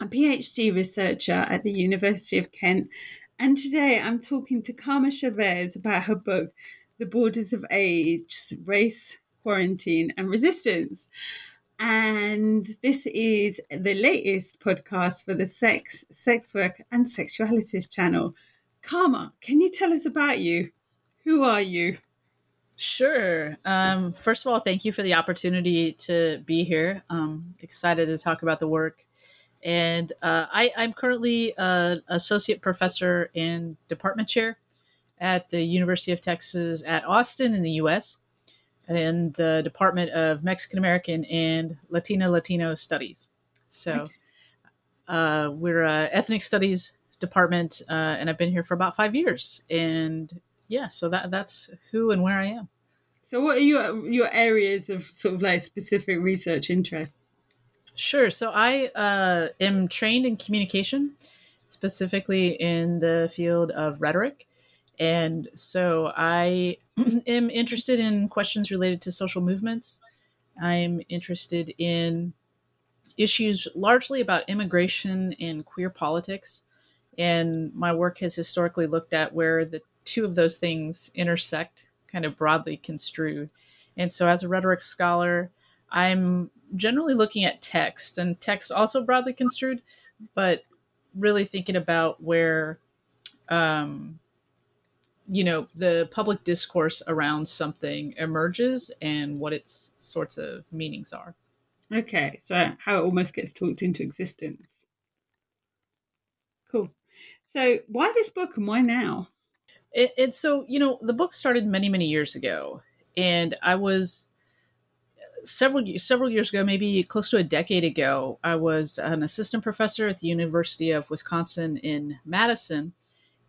a PhD researcher at the University of Kent. And today I'm talking to Karma Chavez about her book, The Borders of AIDS Race, Quarantine, and Resistance. And this is the latest podcast for the Sex, Sex Work, and Sexualities channel. Karma, can you tell us about you? Who are you? Sure. Um, first of all, thank you for the opportunity to be here. Um, excited to talk about the work and uh, I, am currently an associate professor and department chair at the University of Texas at Austin in the U.S. in the Department of Mexican American and Latina Latino Studies. So uh, we're a ethnic studies department, uh, and I've been here for about five years. And yeah, so that that's who and where I am. So, what are your your areas of sort of like specific research interests? Sure. So I uh, am trained in communication, specifically in the field of rhetoric. And so I am interested in questions related to social movements. I'm interested in issues largely about immigration and queer politics. And my work has historically looked at where the two of those things intersect, kind of broadly construed. And so, as a rhetoric scholar, I'm generally looking at text and text also broadly construed, but really thinking about where, um, you know, the public discourse around something emerges and what its sorts of meanings are. Okay, so how it almost gets talked into existence. Cool. So, why this book and why now? It, it's so, you know, the book started many, many years ago, and I was several several years ago, maybe close to a decade ago, I was an assistant professor at the University of Wisconsin in Madison,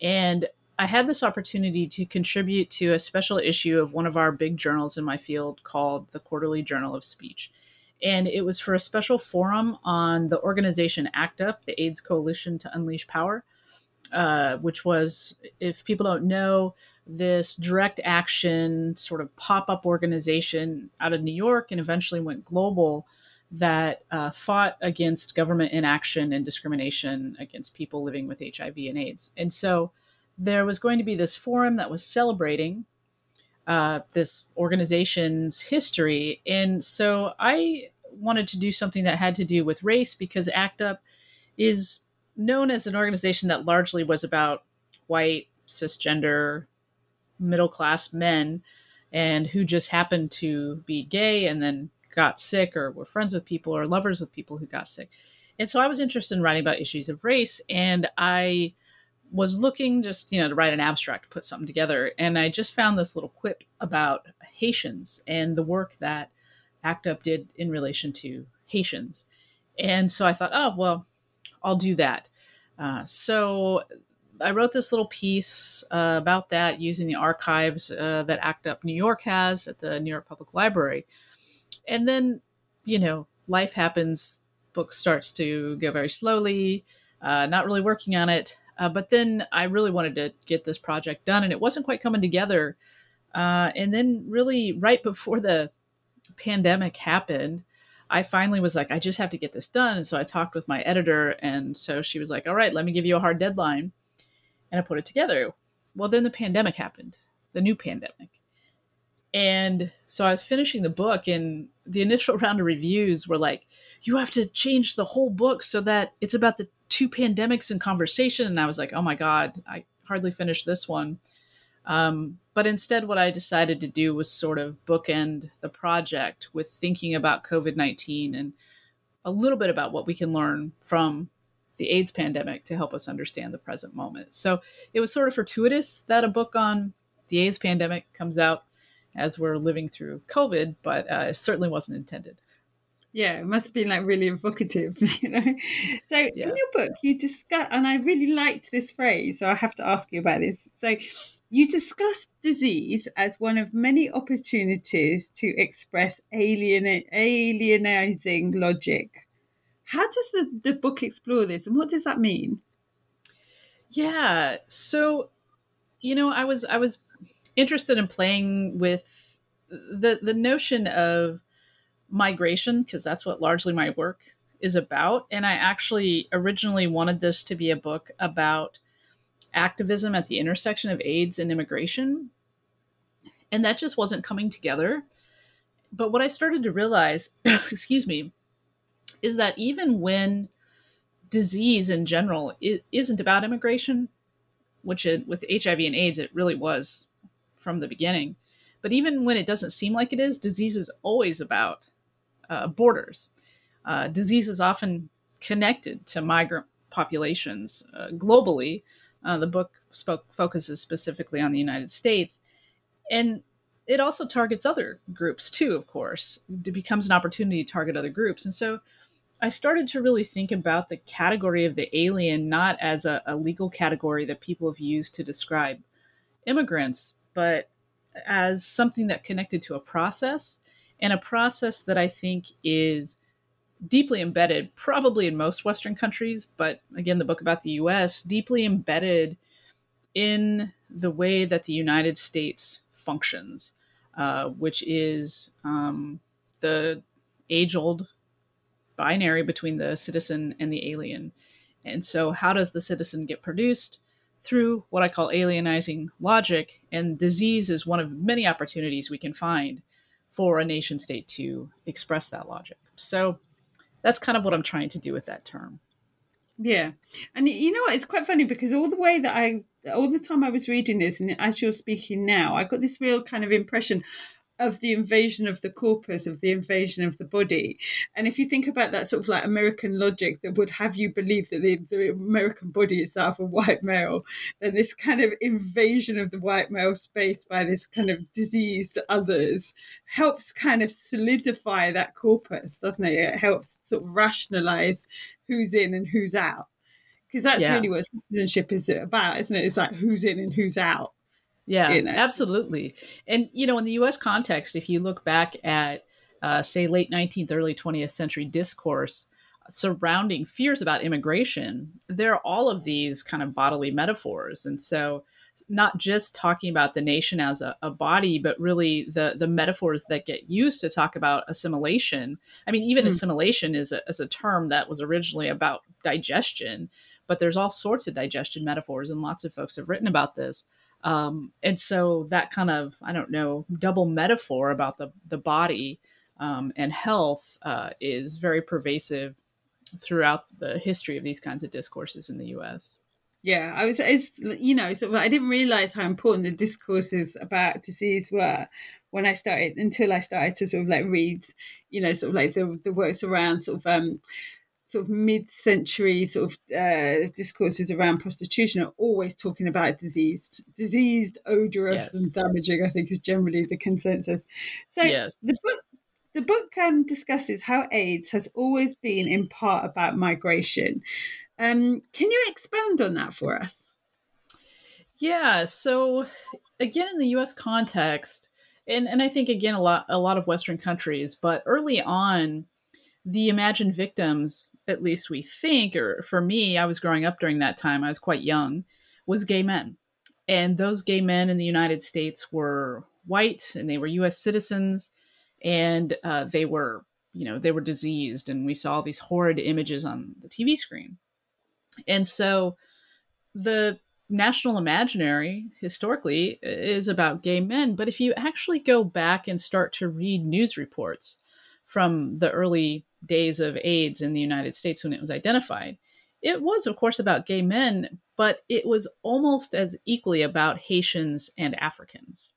and I had this opportunity to contribute to a special issue of one of our big journals in my field called the Quarterly Journal of Speech. And it was for a special forum on the organization ACT UP, the AIDS Coalition to Unleash Power, uh, which was, if people don't know, this direct action sort of pop up organization out of New York and eventually went global that uh, fought against government inaction and discrimination against people living with HIV and AIDS. And so there was going to be this forum that was celebrating uh, this organization's history. And so I wanted to do something that had to do with race because ACT UP is known as an organization that largely was about white, cisgender, middle class men and who just happened to be gay and then got sick or were friends with people or lovers with people who got sick. And so I was interested in writing about issues of race and I was looking just, you know, to write an abstract, put something together. And I just found this little quip about Haitians and the work that ACT UP did in relation to Haitians. And so I thought, oh, well, I'll do that. Uh, so I wrote this little piece uh, about that using the archives uh, that ACT UP New York has at the New York Public Library. And then, you know, life happens, book starts to go very slowly, uh, not really working on it. Uh, but then I really wanted to get this project done, and it wasn't quite coming together. Uh, and then, really, right before the pandemic happened, I finally was like, I just have to get this done. And so I talked with my editor. And so she was like, All right, let me give you a hard deadline. And I put it together. Well, then the pandemic happened, the new pandemic. And so I was finishing the book, and the initial round of reviews were like, You have to change the whole book so that it's about the two pandemics in conversation. And I was like, Oh my God, I hardly finished this one. Um, but instead, what I decided to do was sort of bookend the project with thinking about COVID 19 and a little bit about what we can learn from the AIDS pandemic to help us understand the present moment. So it was sort of fortuitous that a book on the AIDS pandemic comes out as we're living through COVID, but uh, it certainly wasn't intended. Yeah, it must have been like really evocative, you know. So yeah. in your book, you discuss, and I really liked this phrase, so I have to ask you about this. So you discuss disease as one of many opportunities to express alien, alienizing logic. How does the, the book explore this and what does that mean? Yeah. So, you know, I was I was interested in playing with the the notion of migration because that's what largely my work is about and I actually originally wanted this to be a book about activism at the intersection of AIDS and immigration. And that just wasn't coming together. But what I started to realize, excuse me, is that even when disease in general isn't about immigration, which it, with HIV and AIDS, it really was from the beginning. But even when it doesn't seem like it is, disease is always about uh, borders. Uh, disease is often connected to migrant populations uh, globally, uh, the book spoke, focuses specifically on the United States. And it also targets other groups too, of course. It becomes an opportunity to target other groups. And so I started to really think about the category of the alien not as a, a legal category that people have used to describe immigrants, but as something that connected to a process and a process that I think is deeply embedded, probably in most Western countries, but again, the book about the US, deeply embedded in the way that the United States functions, uh, which is um, the age old binary between the citizen and the alien. And so, how does the citizen get produced? Through what I call alienizing logic, and disease is one of many opportunities we can find for a nation state to express that logic. So, that's kind of what I'm trying to do with that term. Yeah. And you know what? It's quite funny because all the way that I, all the time I was reading this, and as you're speaking now, I got this real kind of impression of the invasion of the corpus, of the invasion of the body. And if you think about that sort of like American logic that would have you believe that the, the American body is that of a white male, then this kind of invasion of the white male space by this kind of diseased others helps kind of solidify that corpus, doesn't it? It helps sort of rationalize who's in and who's out. Because that's yeah. really what citizenship is about, isn't it? It's like who's in and who's out. Yeah, you know? absolutely. And, you know, in the US context, if you look back at, uh, say, late 19th, early 20th century discourse surrounding fears about immigration, there are all of these kind of bodily metaphors. And so, not just talking about the nation as a, a, body, but really the the metaphors that get used to talk about assimilation. I mean, even mm. assimilation is a, is a term that was originally about digestion, but there's all sorts of digestion metaphors, and lots of folks have written about this. Um, and so that kind of, I don't know, double metaphor about the, the body um, and health uh, is very pervasive throughout the history of these kinds of discourses in the US. Yeah, I was, it's, you know, so I didn't realize how important the discourses about disease were when I started, until I started to sort of like read, you know, sort of like the, the works around sort of um, sort of mid-century sort of uh, discourses around prostitution are always talking about diseased, diseased, odorous, yes. and damaging. I think is generally the consensus. So yes. the book, the book um, discusses how AIDS has always been in part about migration. Um, can you expand on that for us? Yeah. So again, in the U.S. context, and and I think again a lot a lot of Western countries, but early on, the imagined victims, at least we think, or for me, I was growing up during that time. I was quite young, was gay men, and those gay men in the United States were white and they were U.S. citizens, and uh, they were you know they were diseased, and we saw these horrid images on the TV screen, and so the national imaginary historically is about gay men. But if you actually go back and start to read news reports from the early days of AIDS in the United States when it was identified, it was, of course, about gay men, but it was almost as equally about Haitians and Africans.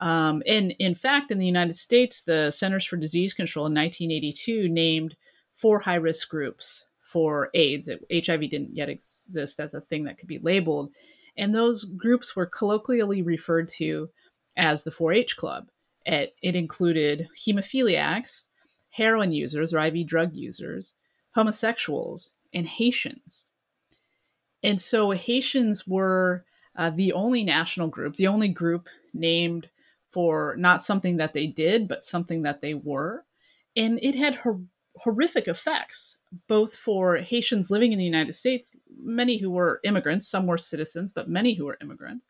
Um, and in fact, in the United States, the Centers for Disease Control in 1982 named four high risk groups for AIDS. It, HIV didn't yet exist as a thing that could be labeled. And those groups were colloquially referred to as the 4 H Club. It, it included hemophiliacs, heroin users or IV drug users, homosexuals, and Haitians. And so Haitians were uh, the only national group, the only group named for not something that they did, but something that they were. And it had hor- horrific effects both for Haitians living in the United States, many who were immigrants, some were citizens, but many who were immigrants,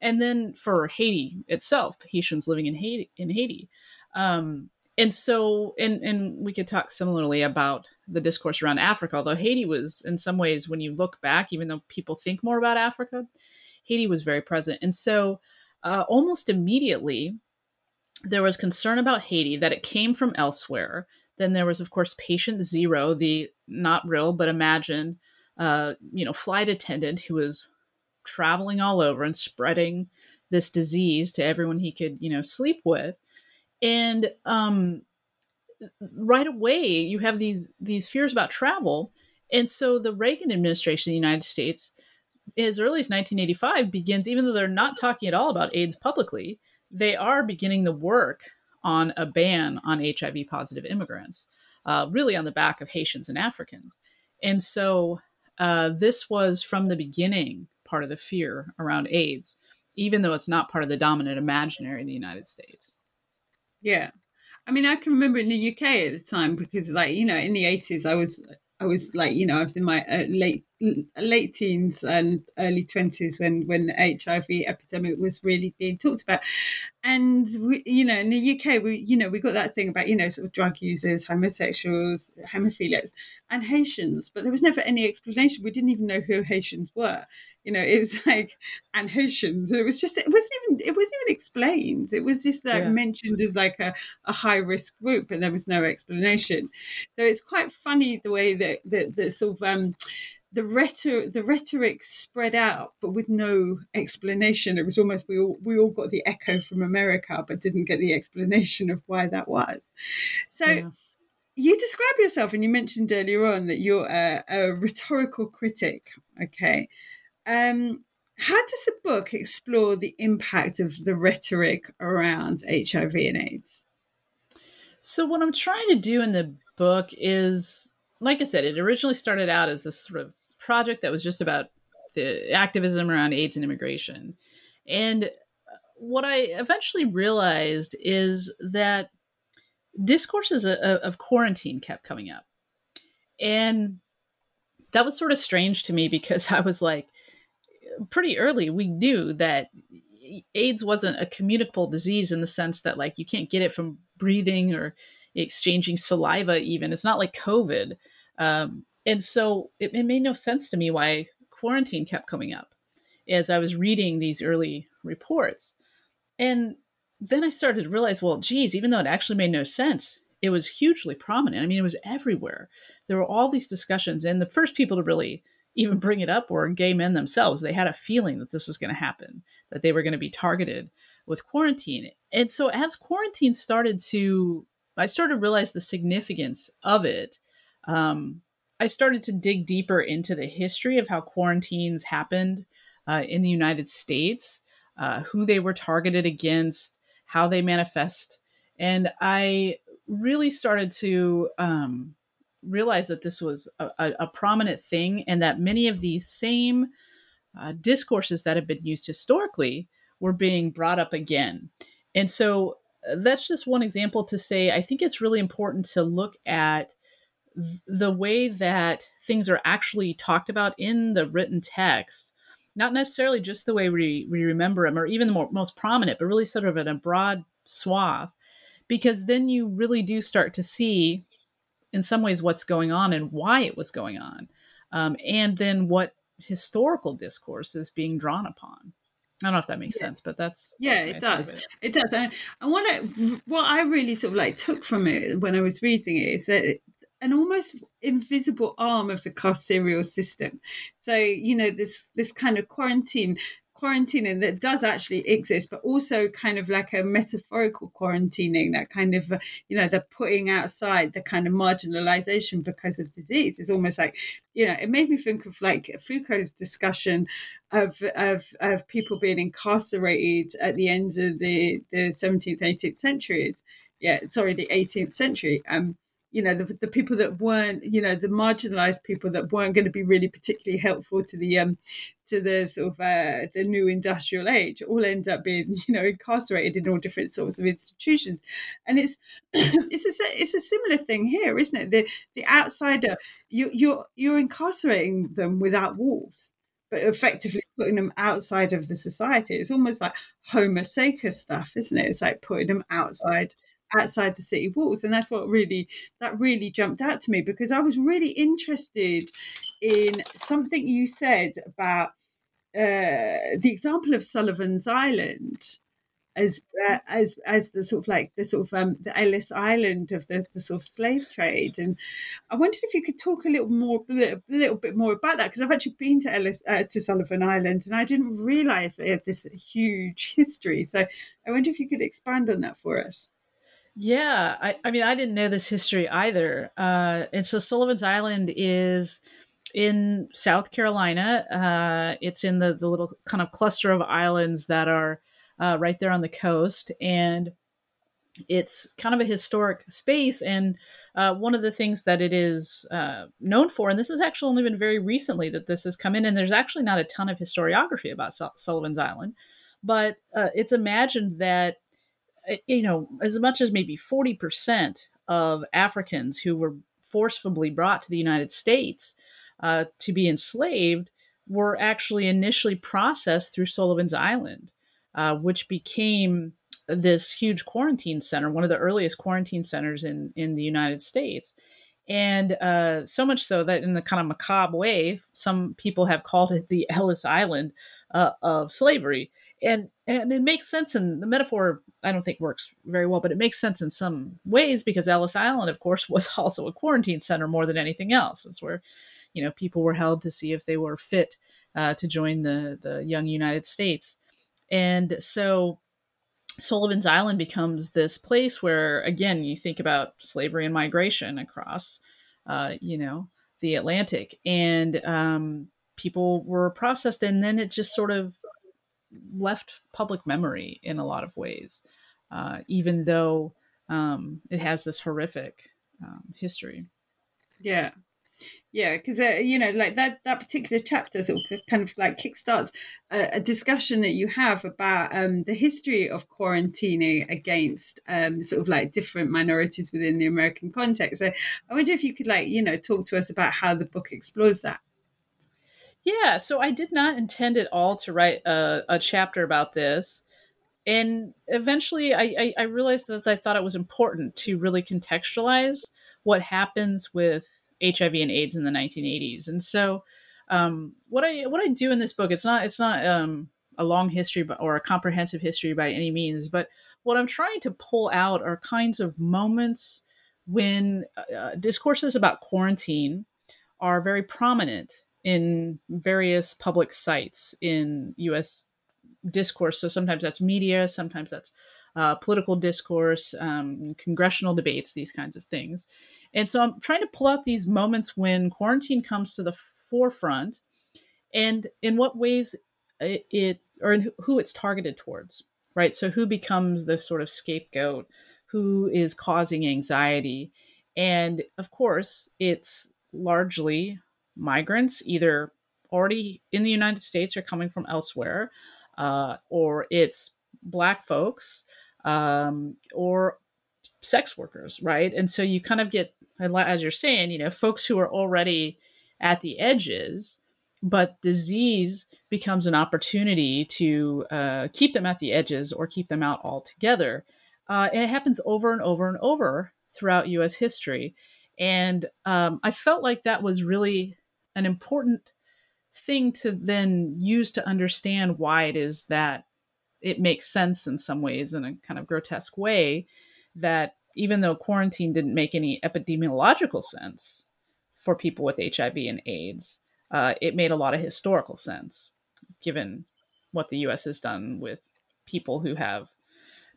and then for Haiti itself, Haitians living in Haiti. In Haiti, um, and so, and and we could talk similarly about the discourse around Africa. Although Haiti was, in some ways, when you look back, even though people think more about Africa, Haiti was very present, and so uh, almost immediately there was concern about Haiti that it came from elsewhere then there was, of course, patient zero, the not real but imagined, uh, you know, flight attendant who was traveling all over and spreading this disease to everyone he could, you know, sleep with. And um, right away, you have these these fears about travel, and so the Reagan administration in the United States, as early as 1985, begins, even though they're not talking at all about AIDS publicly, they are beginning the work on a ban on HIV positive immigrants, uh, really on the back of Haitians and Africans. And so uh, this was from the beginning part of the fear around AIDS, even though it's not part of the dominant imaginary in the United States. Yeah. I mean, I can remember in the UK at the time because, like, you know, in the 80s, I was I was like, you know, I was in my uh, late late teens and early twenties when when the HIV epidemic was really being talked about, and we, you know, in the UK, we you know we got that thing about you know sort of drug users, homosexuals, hemophiliacs, and Haitians, but there was never any explanation. We didn't even know who Haitians were. You know, it was like and Haitians. It was just it wasn't even it wasn't even explained. It was just like yeah. mentioned as like a, a high risk group, and there was no explanation. So it's quite funny the way that that, that sort of um, the rhetoric the rhetoric spread out but with no explanation. It was almost we all we all got the echo from america but didn't get the explanation of why that was. So yeah. you describe yourself and you mentioned earlier on that you're a, a rhetorical critic okay? Um, how does the book explore the impact of the rhetoric around hiv and aids? So what i'm trying to do in the book is like I said, it originally started out as this sort of project that was just about the activism around AIDS and immigration. And what I eventually realized is that discourses of quarantine kept coming up. And that was sort of strange to me because I was like, pretty early, we knew that AIDS wasn't a communicable disease in the sense that, like, you can't get it from breathing or exchanging saliva, even. It's not like COVID. Um, and so it, it made no sense to me why quarantine kept coming up as I was reading these early reports. And then I started to realize, well, geez, even though it actually made no sense, it was hugely prominent. I mean, it was everywhere. There were all these discussions, and the first people to really even bring it up were gay men themselves. They had a feeling that this was going to happen, that they were going to be targeted with quarantine. And so, as quarantine started to, I started to realize the significance of it. Um, I started to dig deeper into the history of how quarantines happened uh, in the United States, uh, who they were targeted against, how they manifest. And I really started to um, realize that this was a, a, prominent thing and that many of these same uh, discourses that have been used historically were being brought up again. And so uh, that's just one example to say I think it's really important to look at the way that things are actually talked about in the written text, not necessarily just the way we, we remember them or even the more, most prominent, but really sort of in a broad swath, because then you really do start to see, in some ways, what's going on and why it was going on, um, and then what historical discourse is being drawn upon. I don't know if that makes yeah. sense, but that's yeah, it does. It. it. does. And, and what I what I really sort of like took from it when I was reading it is that an almost invisible arm of the carceral system. So you know this this kind of quarantine quarantining that does actually exist, but also kind of like a metaphorical quarantining, that kind of, uh, you know, the putting outside the kind of marginalization because of disease is almost like, you know, it made me think of like Foucault's discussion of of, of people being incarcerated at the end of the, the 17th, 18th centuries. Yeah, sorry, the 18th century. Um, you know the, the people that weren't you know the marginalized people that weren't going to be really particularly helpful to the um to the sort of uh, the new industrial age all end up being you know incarcerated in all different sorts of institutions. And it's it's a it's a similar thing here isn't it? The the outsider you you're you're incarcerating them without walls but effectively putting them outside of the society. It's almost like homo sacer isn't it? It's like putting them outside outside the city walls and that's what really that really jumped out to me because i was really interested in something you said about uh, the example of sullivan's island as uh, as as the sort of like the sort of um, the Ellis Island of the, the sort of slave trade, and I wondered if you could talk a little more a little, bit more about that because I've actually been to Ellis uh, to Sullivan Island and I didn't realise they had this huge history. So I wonder if you could expand on that for us. Yeah, I, I mean, I didn't know this history either. Uh, and so Sullivan's Island is in South Carolina. Uh, it's in the, the little kind of cluster of islands that are uh, right there on the coast. And it's kind of a historic space. And uh, one of the things that it is uh, known for, and this has actually only been very recently that this has come in, and there's actually not a ton of historiography about Sullivan's Island, but uh, it's imagined that you know, as much as maybe 40% of Africans who were forcibly brought to the United States uh, to be enslaved were actually initially processed through Sullivan's Island, uh, which became this huge quarantine center, one of the earliest quarantine centers in, in the United States. And uh, so much so that in the kind of macabre way, some people have called it the Ellis Island uh, of slavery and and it makes sense and the metaphor i don't think works very well but it makes sense in some ways because ellis island of course was also a quarantine center more than anything else. It's where you know people were held to see if they were fit uh, to join the the young united states. And so sullivan's island becomes this place where again you think about slavery and migration across uh, you know the atlantic. And um, people were processed and then it just sort of left public memory in a lot of ways, uh, even though um, it has this horrific um, history. Yeah, yeah, because uh, you know, like that that particular chapter sort of kind of like kickstarts a, a discussion that you have about um, the history of quarantining against um, sort of like different minorities within the American context. So I wonder if you could like you know talk to us about how the book explores that. Yeah, so I did not intend at all to write a, a chapter about this. And eventually I, I, I, realized that I thought it was important to really contextualize what happens with HIV and AIDS in the 1980s. And so um, what I what I do in this book, it's not it's not um, a long history or a comprehensive history by any means, but what I'm trying to pull out are kinds of moments when uh, discourses about quarantine are very prominent in various public sites in US discourse. So sometimes that's media, sometimes that's uh, political discourse, um, congressional debates, these kinds of things. And so I'm trying to pull out these moments when quarantine comes to the forefront and in what ways it, or who it's targeted towards, right? So who becomes the sort of scapegoat, who is causing anxiety. And of course, it's largely migrants, either already in the United States or coming from elsewhere, uh, or it's black folks, um, or sex workers, right? And so you kind of get, as you're saying, you know, folks who are already at the edges, but disease becomes an opportunity to uh, keep them at the edges or keep them out altogether. Uh, and it happens over and over and over throughout US history. And um, I felt like that was really an important thing to then use to understand why it is that it makes sense in some ways in a kind of grotesque way that even though quarantine didn't make any epidemiological sense for people with HIV and AIDS, uh, it made a lot of historical sense given what the US has done with people who have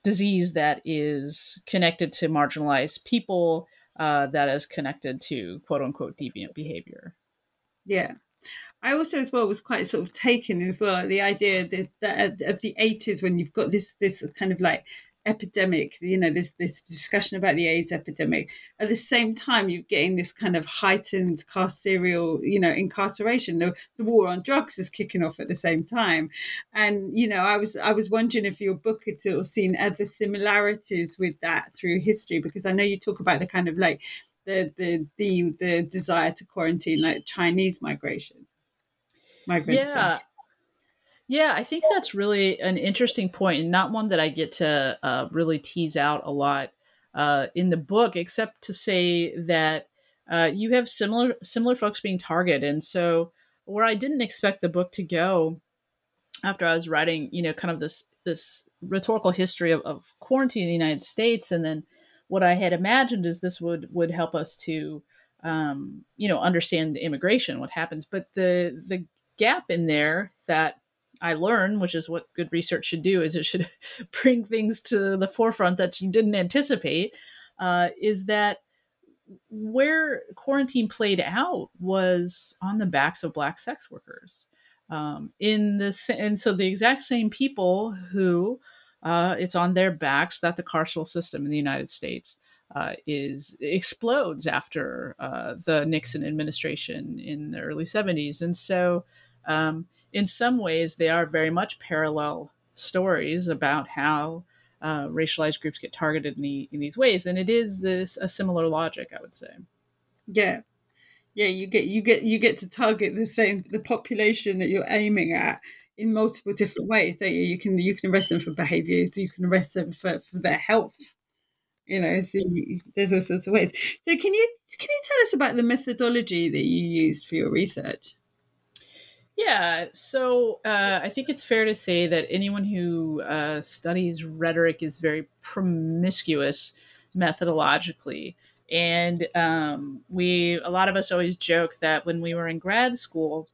disease that is connected to marginalized people, uh, that is connected to quote unquote deviant behavior. Yeah. I also, as well, was quite sort of taken as well the idea that, that of the eighties when you've got this this kind of like epidemic, you know, this this discussion about the AIDS epidemic. At the same time, you're getting this kind of heightened carceral, you know, incarceration. The, the war on drugs is kicking off at the same time, and you know, I was I was wondering if your book had sort of seen other similarities with that through history, because I know you talk about the kind of like the the the, the desire to quarantine, like Chinese migration. Migrants, yeah, yeah, I think that's really an interesting point, and not one that I get to uh, really tease out a lot uh, in the book, except to say that uh, you have similar similar folks being targeted, and so where I didn't expect the book to go after I was writing, you know, kind of this this rhetorical history of, of quarantine in the United States, and then what I had imagined is this would would help us to um, you know understand the immigration, what happens, but the the gap in there that I learn, which is what good research should do, is it should bring things to the forefront that you didn't anticipate. Uh, is that where quarantine played out was on the backs of black sex workers. Um, in this, and so the exact same people who uh, it's on their backs that the carceral system in the United States uh, is explodes after uh, the Nixon administration in the early 70s, and so um, in some ways, they are very much parallel stories about how uh, racialized groups get targeted in, the, in these ways, and it is this a similar logic, I would say. Yeah, yeah, you get you get you get to target the same the population that you're aiming at in multiple different ways, don't you? You can you can arrest them for behaviours, you can arrest them for, for their health. You know, so you, there's all sorts of ways. So can you can you tell us about the methodology that you used for your research? Yeah, so uh, I think it's fair to say that anyone who uh, studies rhetoric is very promiscuous methodologically. And um, we, a lot of us always joke that when we were in grad school,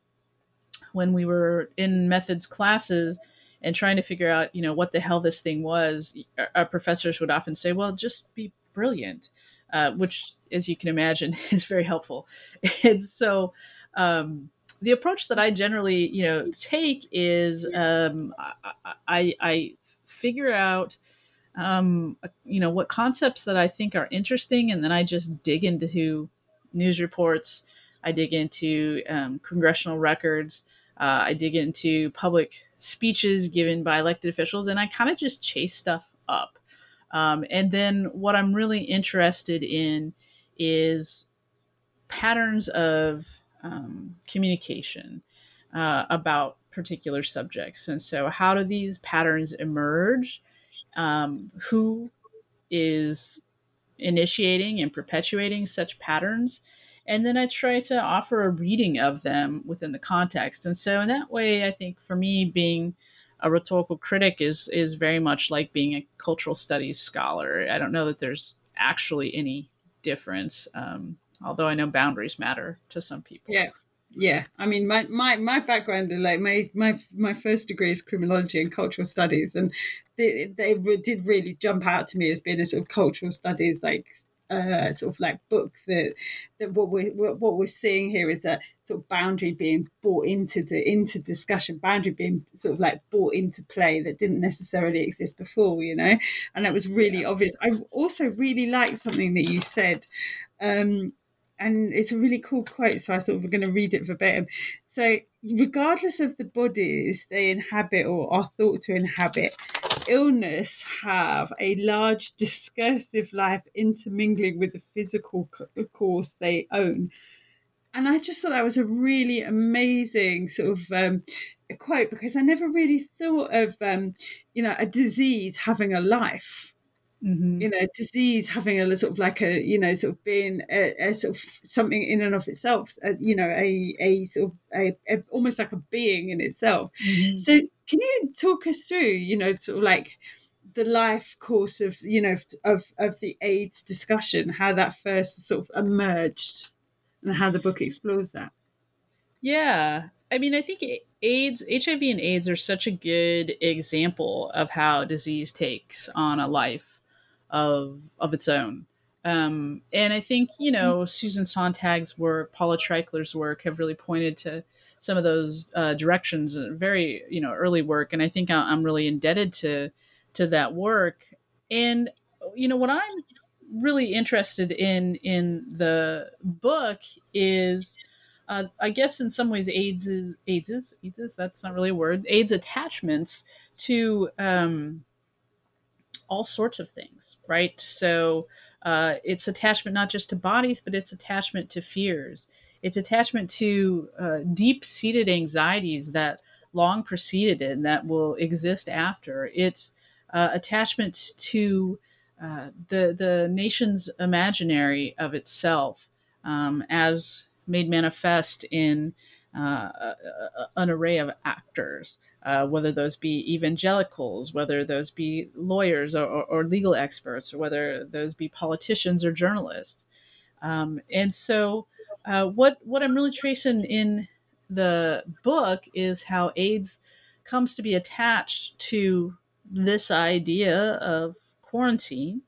when we were in methods classes and trying to figure out, you know, what the hell this thing was, our professors would often say, well, just be brilliant, uh, which, as you can imagine, is very helpful. And so, um, the approach that I generally, you know, take is um, I, I, figure out, um, you know, what concepts that I think are interesting, and then I just dig into news reports. I dig into um, congressional records. Uh, I dig into public speeches given by elected officials, and I kind of just chase stuff up. Um, and then what I'm really interested in is patterns of um, communication uh, about particular subjects. And so, how do these patterns emerge? Um, who is initiating and perpetuating such patterns? And then I try to offer a reading of them within the context. And so, in that way, I think for me, being a rhetorical critic is is very much like being a cultural studies scholar. I don't know that there's actually any difference. Um, although I know boundaries matter to some people. Yeah. Yeah, I mean, my, my, my background, like my, my my first degree is criminology and cultural studies, and they, they did really jump out to me as being a sort of cultural studies like uh, sort of like book that that what we're what we're seeing here is that sort of boundary being brought into the into discussion, boundary being sort of like brought into play that didn't necessarily exist before, you know, and that was really yeah. obvious. I also really liked something that you said. Um, and it's a really cool quote. So I sort of going to read it verbatim. So regardless of the bodies they inhabit or are thought to inhabit, illness have a large discursive life intermingling with the physical course they own. And I just thought that was a really amazing sort of um, quote because I never really thought of, um, you know, a disease having a life. Mm-hmm. You know, disease having a sort of like a, you know, sort of being a, a sort of something in and of itself, a, you know, a, a sort of a, a almost like a being in itself. Mm-hmm. So, can you talk us through, you know, sort of like the life course of, you know, of of the AIDS discussion, how that first sort of emerged, and how the book explores that? Yeah, I mean, I think AIDS, HIV, and AIDS are such a good example of how disease takes on a life of of its own. Um, and I think you know mm-hmm. Susan Sontag's work, Paula Treichler's work, have really pointed to some of those uh, directions. Uh, very you know early work, and I think I'm really indebted to to that work. And you know what I'm really interested in in the book is. Uh, I guess in some ways, AIDS is AIDS is AIDS is that's not really a word. AIDS attachments to um, all sorts of things, right? So uh, it's attachment not just to bodies, but it's attachment to fears. It's attachment to uh, deep seated anxieties that long preceded it and that will exist after. It's uh, attachment to uh, the the nation's imaginary of itself um, as made manifest in uh, an array of actors uh, whether those be evangelicals, whether those be lawyers or, or, or, legal experts, or whether those be politicians or journalists. Um, and so, uh, what what I'm really tracing in the book is how AIDS comes to be attached to this idea of quarantine,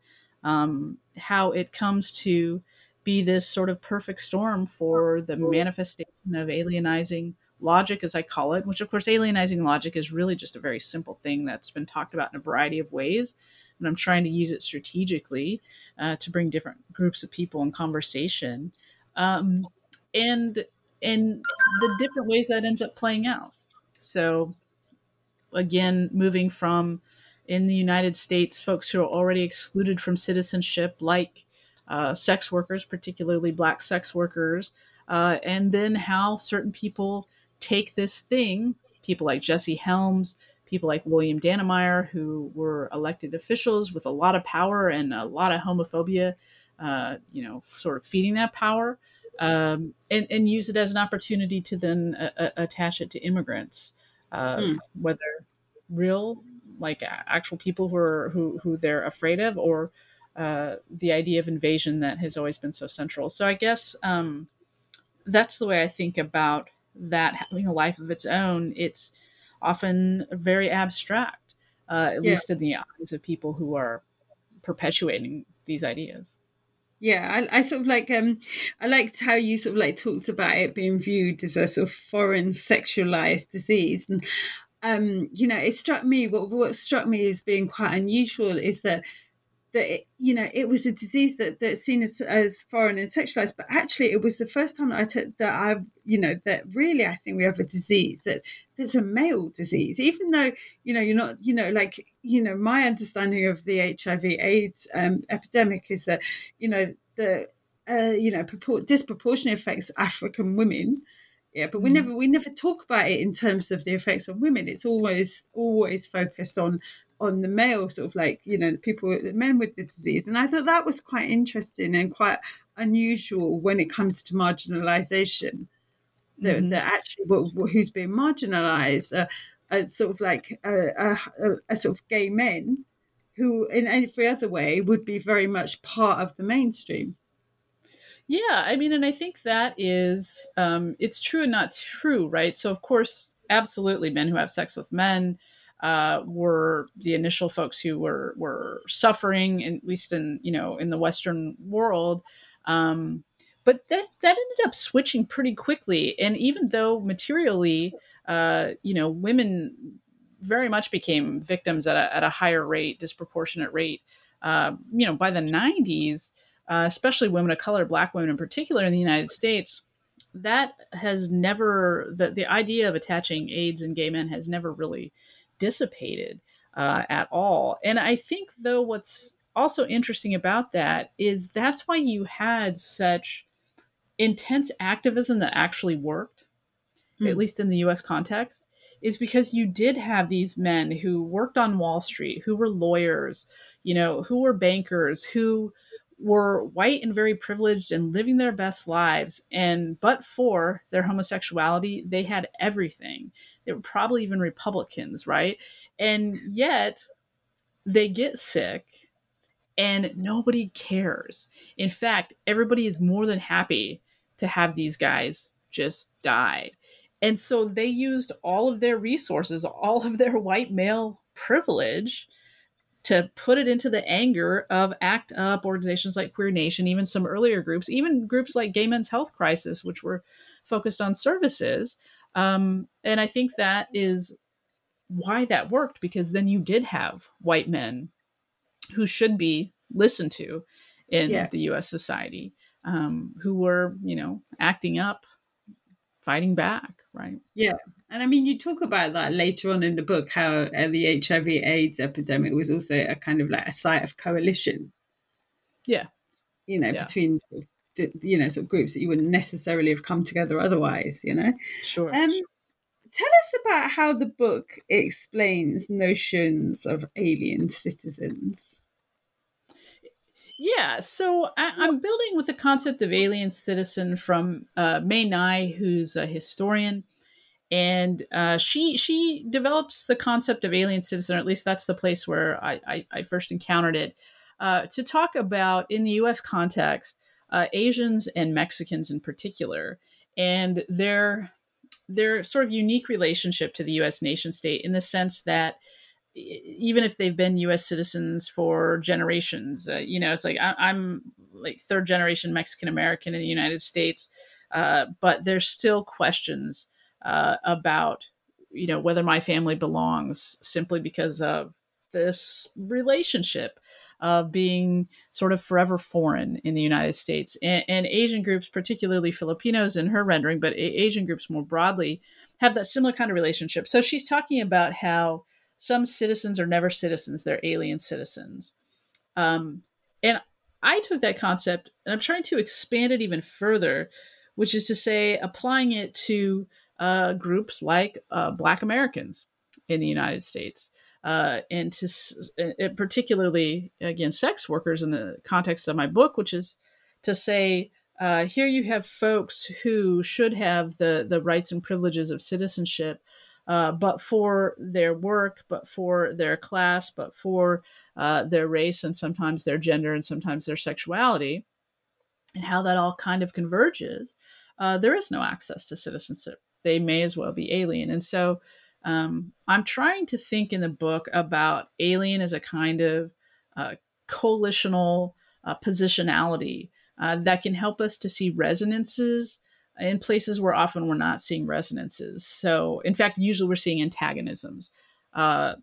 um, how it comes to be this sort of perfect storm for the manifestation of alienizing logic, as I call it, which of course, alienizing logic is really just a very simple thing that's been talked about in a variety of ways. And I'm trying to use it strategically uh, to bring different groups of people in conversation. Um, and and the different ways that ends up playing out. So, again, moving from in the United States, folks who are already excluded from citizenship, like uh, sex workers, particularly black sex workers, uh, and then how certain people take this thing, people like Jesse Helms, people like William Dannemeyer, who were elected officials with a lot of power and a lot of homophobia, uh, you know, sort of feeding that power, um, and, and, use it as an opportunity to then uh, uh attach it to immigrants, uh, hmm. whether real, like actual people who are who who they're afraid of, or uh, the idea of invasion that has always been so central. So I guess um, that's the way I think about that having a life of its own, it's often very abstract, uh, at yeah. least in the eyes of people who are perpetuating these ideas. Yeah, I, I, sort of like um, I liked how you sort of like talked about it being viewed as a sort of foreign sexualized disease, and um, you know, it struck me what what struck me as being quite unusual is that that it, you know it was a disease that that's seen as, as foreign and sexualized but actually it was the first time that i took that i you know that really i think we have a disease that that's a male disease. Even though you know you're not you know like you know my understanding of the hiv aids um, epidemic is that you know the uh, you know purport, disproportionate affects african women yeah but we mm. never we never talk about it in terms of the effects on women it's always always focused on on the male sort of like you know the people the men with the disease and i thought that was quite interesting and quite unusual when it comes to marginalization that, mm-hmm. that actually what, who's being marginalized are, are sort of like a, a, a, sort of gay men who in every other way would be very much part of the mainstream yeah i mean and i think that is um, it's true and not true right so of course absolutely men who have sex with men uh, were the initial folks who were were suffering, at least in you know in the Western world. Um, but that that ended up switching pretty quickly, and even though materially, uh, you know, women very much became victims at a, at a higher rate, disproportionate rate. Uh, you know, by the '90s, uh, especially women of color, Black women in particular in the United States, that has never the the idea of attaching AIDS and gay men has never really dissipated uh, at all. And I think though what's also interesting about that is that's why you had such intense activism that actually worked, mm. at least in the US context, is because you did have these men who worked on Wall Street, who were lawyers, you know, who were bankers, who were white and very privileged and living their best lives. And but for their homosexuality, they had everything. They were probably even Republicans, right? And yet they get sick and nobody cares. In fact, everybody is more than happy to have these guys just die. And so they used all of their resources, all of their white male privilege to put it into the anger of ACT UP, organizations like Queer Nation, even some earlier groups, even groups like Gay Men's Health Crisis, which were focused on services. Um, and I think that is why that worked, because then you did have white men who should be listened to in yeah. the US society, um, who were, you know, acting up, fighting back, right? Yeah. And I mean, you talk about that later on in the book, how uh, the HIV AIDS epidemic was also a kind of like a site of coalition. Yeah. You know, yeah. between, you know, sort of groups that you wouldn't necessarily have come together otherwise, you know? Sure. Um, tell us about how the book explains notions of alien citizens. Yeah, so I, am building with the concept of alien citizen from uh, Mae Ngai, who's a historian and uh, she she develops the concept of alien citizen, or at least that's the place where I, I, I first encountered it, uh, to talk about in the U.S. context uh, Asians and Mexicans in particular, and their their sort of unique relationship to the U.S. nation state in the sense that even if they've been U.S. citizens for generations, uh, you know, it's like I, am like third generation Mexican American in the United States, uh, but there's still questions uh, about you know whether my family belongs simply because of this relationship of being sort of forever foreign in the United States. And, and, Asian groups, particularly Filipinos in her rendering, but Asian groups more broadly, have that similar kind of relationship. So she's talking about how some citizens are never citizens, they're alien citizens. Um, and I took that concept and I'm trying to expand it even further, which is to say, applying it to uh, groups like uh, Black Americans in the United States. Uh, and to uh, particularly again sex workers in the context of my book, which is to say uh, here you have folks who should have the the rights and privileges of citizenship, uh, but for their work, but for their class, but for uh, their race, and sometimes their gender, and sometimes their sexuality, and how that all kind of converges. Uh, there is no access to citizenship they may as well be alien. And so um, I'm trying to think in the book about alien as a kind of uh, coalitional uh, positionality uh, that can help us to see resonances in places where often we're not seeing resonances. So, in fact, usually we're seeing antagonisms. Uh,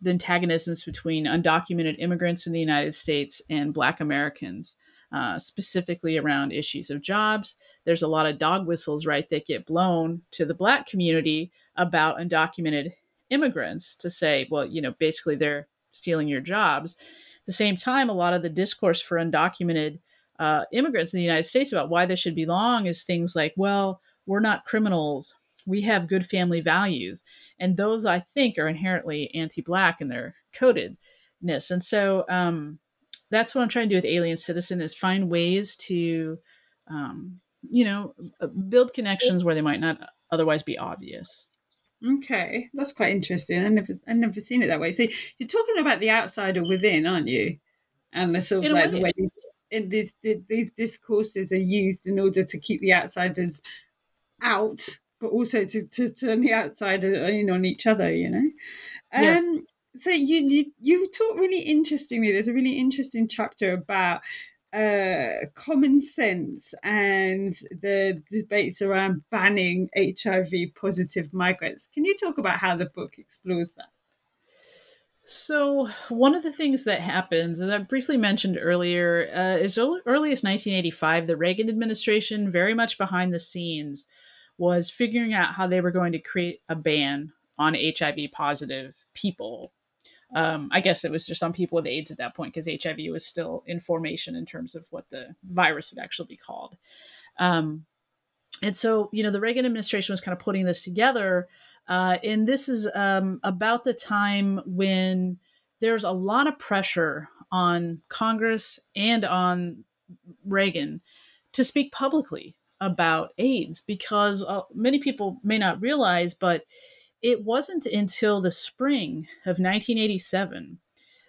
the antagonisms between undocumented immigrants in the United States and Black Americans uh, specifically around issues of jobs. There's a lot of dog whistles, right, that get blown to the Black community about undocumented immigrants to say, well, you know, basically they're stealing your jobs. At the same time, a lot of the discourse for undocumented uh, immigrants in the United States about why they should belong is things like, well, we're not criminals. We have good family values. And those, I think, are inherently anti Black in their codedness. And so, um, that's what I'm trying to do with Alien Citizen is find ways to, um, you know, uh, build connections where they might not otherwise be obvious. Okay, that's quite interesting. I never, I never seen it that way. So you're talking about the outsider within, aren't you? And the sort of like way. the way these, in these these discourses are used in order to keep the outsiders out, but also to, to turn the outsider in on each other. You know. Yeah. Um, so you you you talk really interestingly. There's a really interesting chapter about uh, common sense and the debates around banning HIV positive migrants. Can you talk about how the book explores that? So, one of the things that happens, as I briefly mentioned earlier, uh, as early as 1985, the Reagan administration, very much behind the scenes, was figuring out how they were going to create a ban on HIV positive people. Um, I guess it was just on people with AIDS at that point because HIV was still in formation in terms of what the virus would actually be called. Um, and so, you know, the Reagan administration was kind of putting this together. Uh, and this is um, about the time when there's a lot of pressure on Congress and on Reagan to speak publicly about AIDS because uh, many people may not realize, but it wasn't until the spring of 1987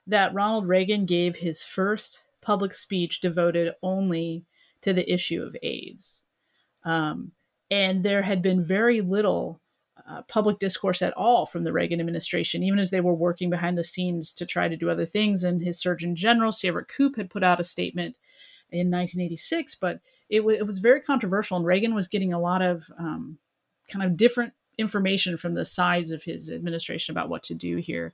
that Ronald Reagan gave his first public speech devoted only to the issue of AIDS. Um, and there had been very little uh, public discourse at all from the Reagan administration, even as they were working behind the scenes to try to do other things. And his Surgeon General, C. Everett Koop, had put out a statement in 1986, but it, w- it was very controversial. And Reagan was getting a lot of um, kind of different information from the sides of his administration about what to do here.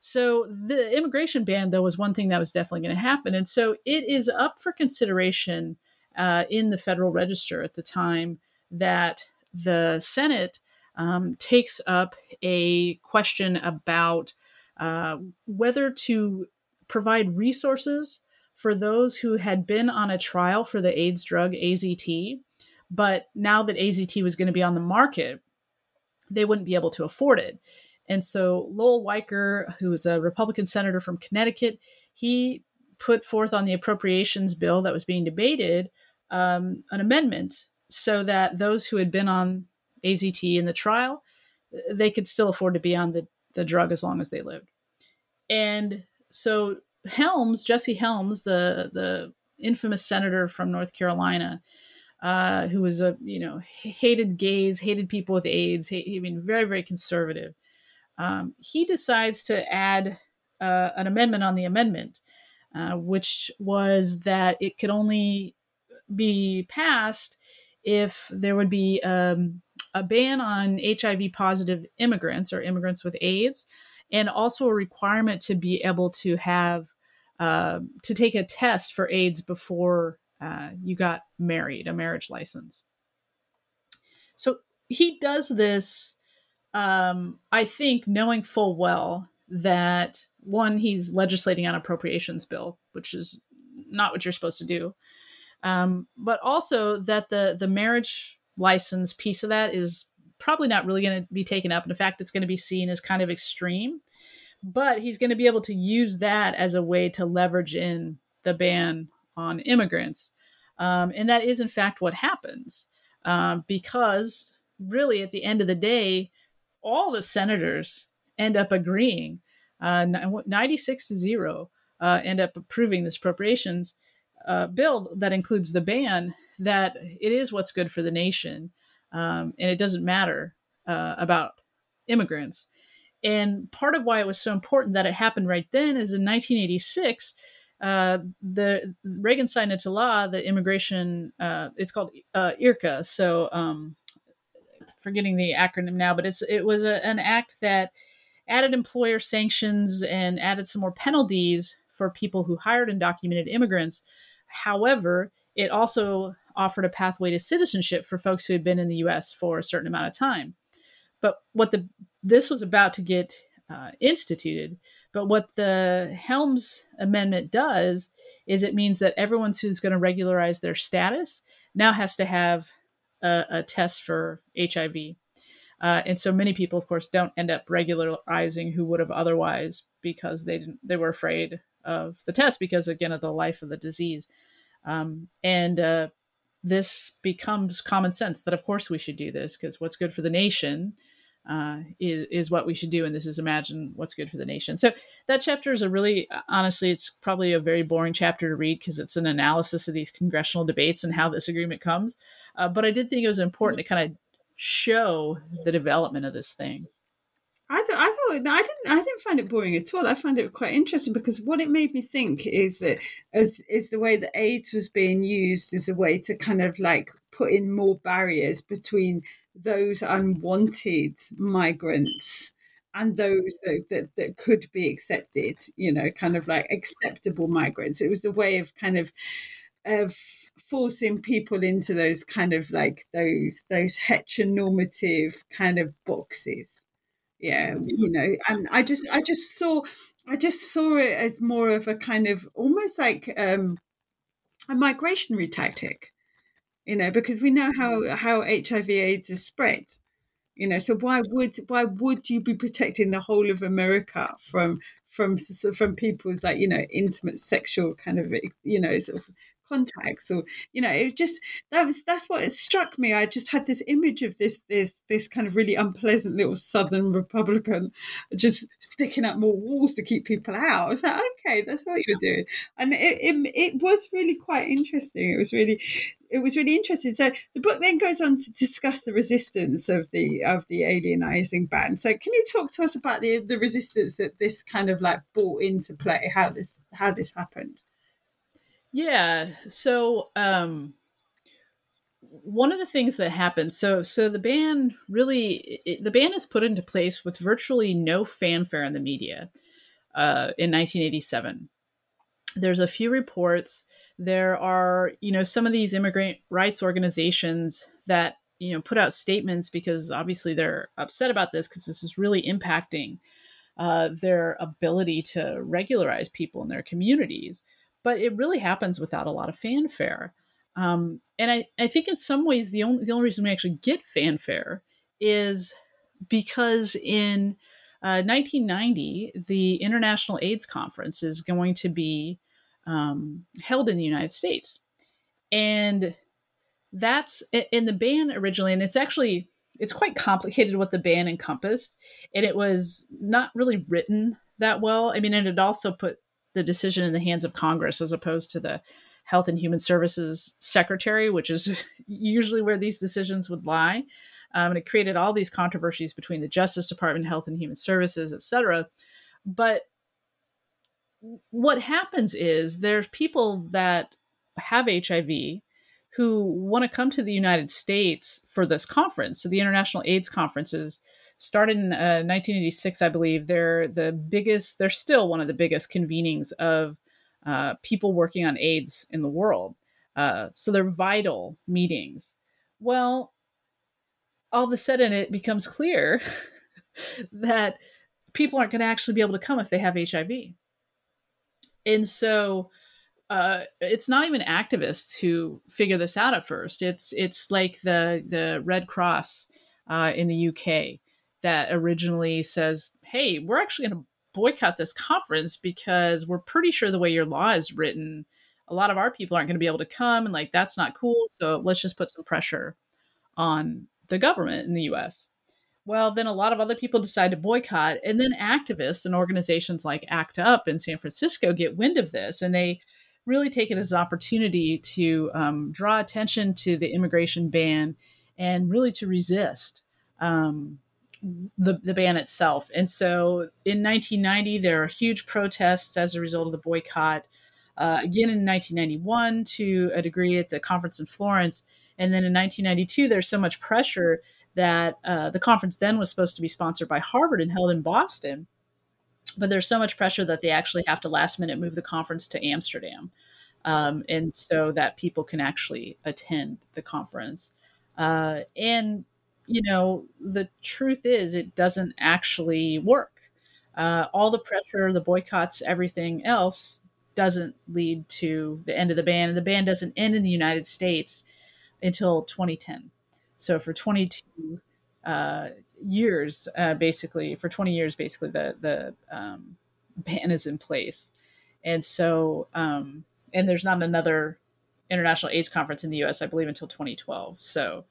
So the immigration ban, though, was one thing that was definitely going to happen. And so it is up for consideration uh, in the Federal Register at the time that the Senate um, takes up a question about uh, whether to provide resources for those who had been on a trial for the AIDS drug AZT, but now that AZT was going to be on the market, they wouldn't be able to afford it. And so Lowell Weicker, who is a Republican senator from Connecticut, he put forth on the appropriations bill that was being debated um, an amendment so that those who had been on AZT in the trial, they could still afford to be on the, the drug as long as they lived. And so Helms, Jesse Helms, the the infamous senator from North Carolina, uh, who was a you know hated gays, hated people with AIDS, I mean very very conservative. Um, he decides to add uh, an amendment on the amendment, uh, which was that it could only be passed if there would be um, a ban on HIV positive immigrants or immigrants with AIDS, and also a requirement to be able to have uh, to take a test for AIDS before uh, you got married, a marriage license. So he does this, um, I think, knowing full well that one, he's legislating on appropriations bill, which is not what you're supposed to do, um, but also that the the marriage license piece of that is probably not really going to be taken up. In fact, it's going to be seen as kind of extreme. But he's going to be able to use that as a way to leverage in the ban on immigrants. Um, and that is, in fact, what happens um, because really, at the end of the day, all the senators end up agreeing, uh, 96 to 0, uh, end up approving this appropriations uh, bill that includes the ban that it is what's good for the nation, um, and it doesn't matter uh, about immigrants. And part of why it was so important that it happened right then is in 1986, uh, the Reagan signed into law the immigration. Uh, it's called uh, IRCA. So, um, forgetting the acronym now, but it's it was a, an act that added employer sanctions and added some more penalties for people who hired undocumented immigrants. However, it also offered a pathway to citizenship for folks who had been in the U.S. for a certain amount of time. But what the this was about to get uh, instituted. But what the Helms Amendment does is it means that everyone who's going to regularize their status now has to have a, a test for HIV. Uh, and so many people, of course, don't end up regularizing who would have otherwise because they didn't they were afraid of the test because again of the life of the disease. Um, and uh, this becomes common sense that of course we should do this because what's good for the nation uh, is, is what we should do and this is imagine what's good for the nation. So that chapter is a really honestly it's probably a very boring chapter to read because it's an analysis of these congressional debates and how this agreement comes. Uh, but i did think it was important to kind of show the development of this thing I thought I thought I didn't I didn't find it boring at all. I find it quite interesting because what it made me think is that as is the way that AIDS was being used as a way to kind of like put in more barriers between those unwanted migrants and those that, that, that could be accepted, you know, kind of like acceptable migrants. It was a way of kind of of forcing people into those kind of like those those heteronormative kind of boxes. Yeah, you know, and I just I just saw I just saw it as more of a kind of almost like um, a migrationary tactic, you know, because we know how how HIV/AIDS is spread, you know. So why would why would you be protecting the whole of America from from from people's like you know intimate sexual kind of you know sort of contacts or you know it just that was that's what it struck me. I just had this image of this this this kind of really unpleasant little southern republican just sticking up more walls to keep people out. I was like okay that's what you're doing. And it, it, it was really quite interesting. It was really it was really interesting. So the book then goes on to discuss the resistance of the of the alienizing ban. So can you talk to us about the the resistance that this kind of like brought into play? How this how this happened yeah. So, um, one of the things that happened, so so the ban really, it, the ban is put into place with virtually no fanfare in the media uh, in 1987. There's a few reports. There are, you know, some of these immigrant rights organizations that you know put out statements because obviously they're upset about this because this is really impacting uh, their ability to regularize people in their communities but it really happens without a lot of fanfare. Um, and I, I think in some ways the only the only reason we actually get fanfare is because in uh, 1990 the International AIDS Conference is going to be um, held in the United States, and that's in the ban originally, and it's actually it's quite complicated what the ban encompassed, and it was not really written that well. I mean, and it also put the decision in the hands of Congress as opposed to the Health and Human Services Secretary, which is usually where these decisions would lie. Um, and it created all these controversies between the Justice Department, Health and Human Services, et cetera. But what happens is there's people that have HIV who want to come to the United States for this conference. So the International AIDS Conference is started in uh, 1986, I believe. They're the biggest, they're still one of the biggest convenings of uh, people working on AIDS in the world. Uh, so they're vital meetings. Well, all of a sudden it becomes clear that people aren't going to actually be able to come if they have HIV. And so uh, it's not even activists who figure this out at first. It's it's like the the Red Cross uh, in the UK that originally says, hey, we're actually going to boycott this conference because we're pretty sure the way your law is written, a lot of our people aren't going to be able to come. And like, that's not cool. So let's just put some pressure on the government in the US. Well, then a lot of other people decide to boycott. And then activists and organizations like ACT UP in San Francisco get wind of this and they really take it as an opportunity to um, draw attention to the immigration ban and really to resist. Um, the, the ban itself. And so in 1990, there are huge protests as a result of the boycott. Uh, again in 1991 to a degree at the conference in Florence. And then in 1992, there's so much pressure that uh, the conference then was supposed to be sponsored by Harvard and held in Boston. But there's so much pressure that they actually have to last minute move the conference to Amsterdam. Um, and so that people can actually attend the conference. Uh, and you know, the truth is it doesn't actually work. Uh, all the pressure, the boycotts, everything else doesn't lead to the end of the ban. And the ban doesn't end in the United States until 2010. So for 22 uh, years, uh, basically, for 20 years, basically, the, the um, ban is in place. And so, um, and there's not another international AIDS conference in the US, I believe, until 2012. So,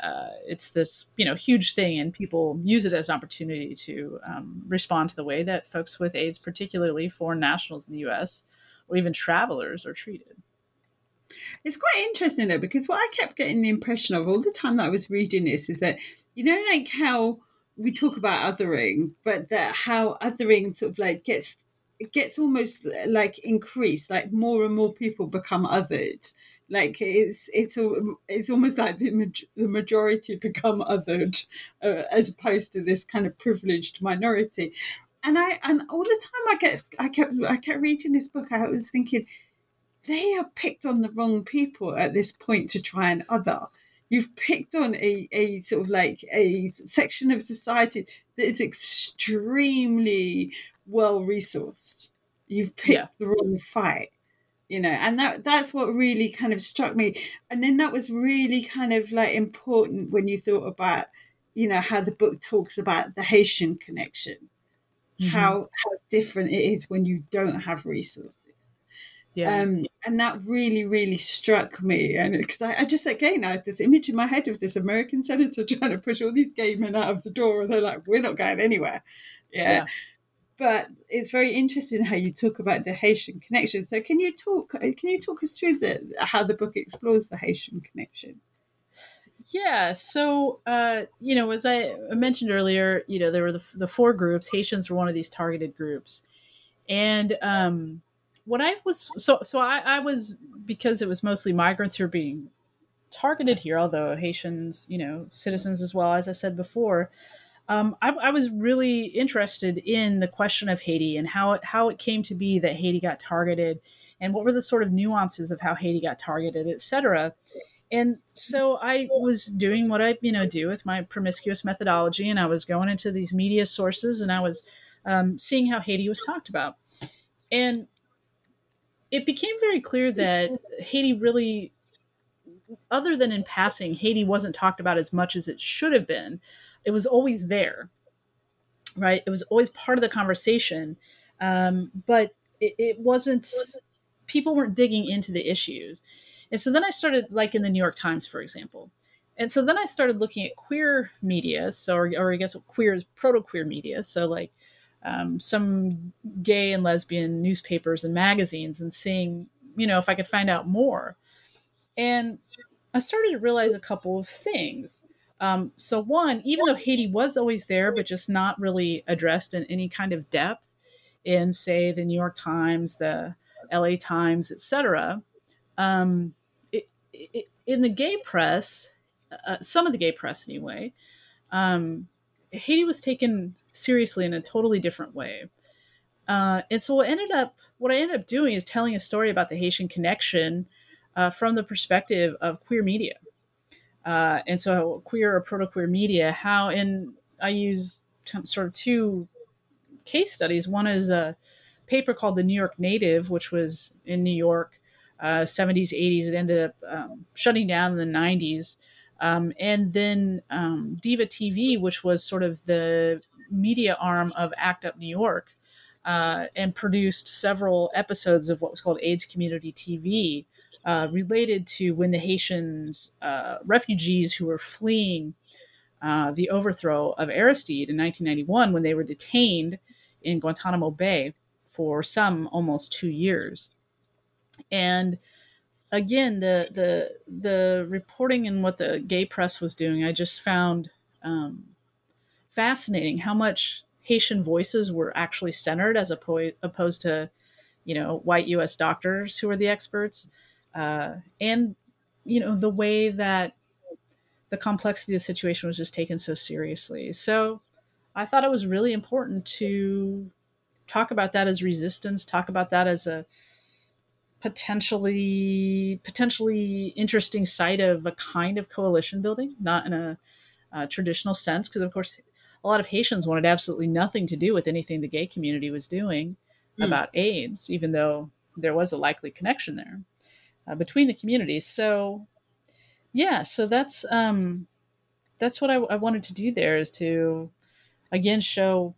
uh, it's this you know huge thing, and people use it as an opportunity to um, respond to the way that folks with AIDS, particularly foreign nationals in the U.S. or even travelers, are treated. It's quite interesting though, because what I kept getting the impression of all the time that I was reading this is that you know, like how we talk about othering, but that how othering sort of like gets gets almost like increased, like more and more people become othered Like it's it's a, it's almost like the the majority become othered, uh, as opposed to this kind of privileged minority. And I and all the time I get I kept I kept reading this book. I was thinking they have picked on the wrong people at this point to try and other. You've picked on a, a sort of like a section of society that is extremely well resourced. You've picked yeah. the wrong fight you know and that that's what really kind of struck me and then that was really kind of like important when you thought about you know how the book talks about the haitian connection mm-hmm. how how different it is when you don't have resources yeah. Um, and that really, really struck me. And because I, I, just, again, I had this image in my head of this American senator trying to push all these gay men out of the door, and they're like, we're not going anywhere. Yeah. yeah. But it's very interesting how you talk about the Haitian connection. So, can you talk? Can you talk us through the, how the book explores the Haitian connection? Yeah. So, uh, you know, as I mentioned earlier, you know, there were the, the four groups. Haitians were one of these targeted groups, and um, what I was so so I, I was because it was mostly migrants who were being targeted here, although Haitians, you know, citizens as well, as I said before. Um, I, I, was really interested in the question of Haiti and how it, how it came to be that Haiti got targeted, and what were the sort of nuances of how Haiti got targeted, etc. And so I was doing what I you know do with my promiscuous methodology, and I was going into these media sources, and I was um, seeing how Haiti was talked about, and it became very clear that Haiti really, other than in passing, Haiti wasn't talked about as much as it should have been. It was always there, right? It was always part of the conversation, um, but it, it wasn't. People weren't digging into the issues, and so then I started, like in the New York Times, for example. And so then I started looking at queer media, so or, or I guess queer is proto queer media, so like um, some gay and lesbian newspapers and magazines and seeing, you know, if I could find out more. And I started to realize a couple of things. Um, so one, even though Haiti was always there, but just not really addressed in any kind of depth in, say, the New York Times, the LA Times, etc., um, in the gay press, uh, some of the gay press anyway, um, Haiti was taken seriously in a totally different way. Uh, and so what ended up what I ended up doing is telling a story about the Haitian connection uh, from the perspective of queer media. Uh, and so queer or proto-queer media, how in I use t- sort of two case studies. One is a paper called The New York Native, which was in New York, uh, 70s, 80s. It ended up um, shutting down in the 90s. Um, and then um, Diva TV, which was sort of the media arm of ACT UP New York, uh, and produced several episodes of what was called AIDS Community TV, uh, related to when the Haitians uh, refugees who were fleeing uh, the overthrow of Aristide in 1991, when they were detained in Guantanamo Bay for some almost two years, and again the the the reporting and what the gay press was doing, I just found. Um, fascinating how much Haitian voices were actually centered as opposed to, you know, white U.S. doctors who were the experts, uh, and you know the way that the complexity of the situation was just taken so seriously. So I thought it was really important to talk about that as resistance, talk about that as a potentially potentially interesting site of a kind of coalition building, not in a, traditional sense, because of course a lot of Haitians wanted absolutely nothing to do with anything the gay community was doing mm. about AIDS, even though there was a likely connection there uh, between the communities. So, yeah, so that's um, that's what I, I wanted to do there is to again show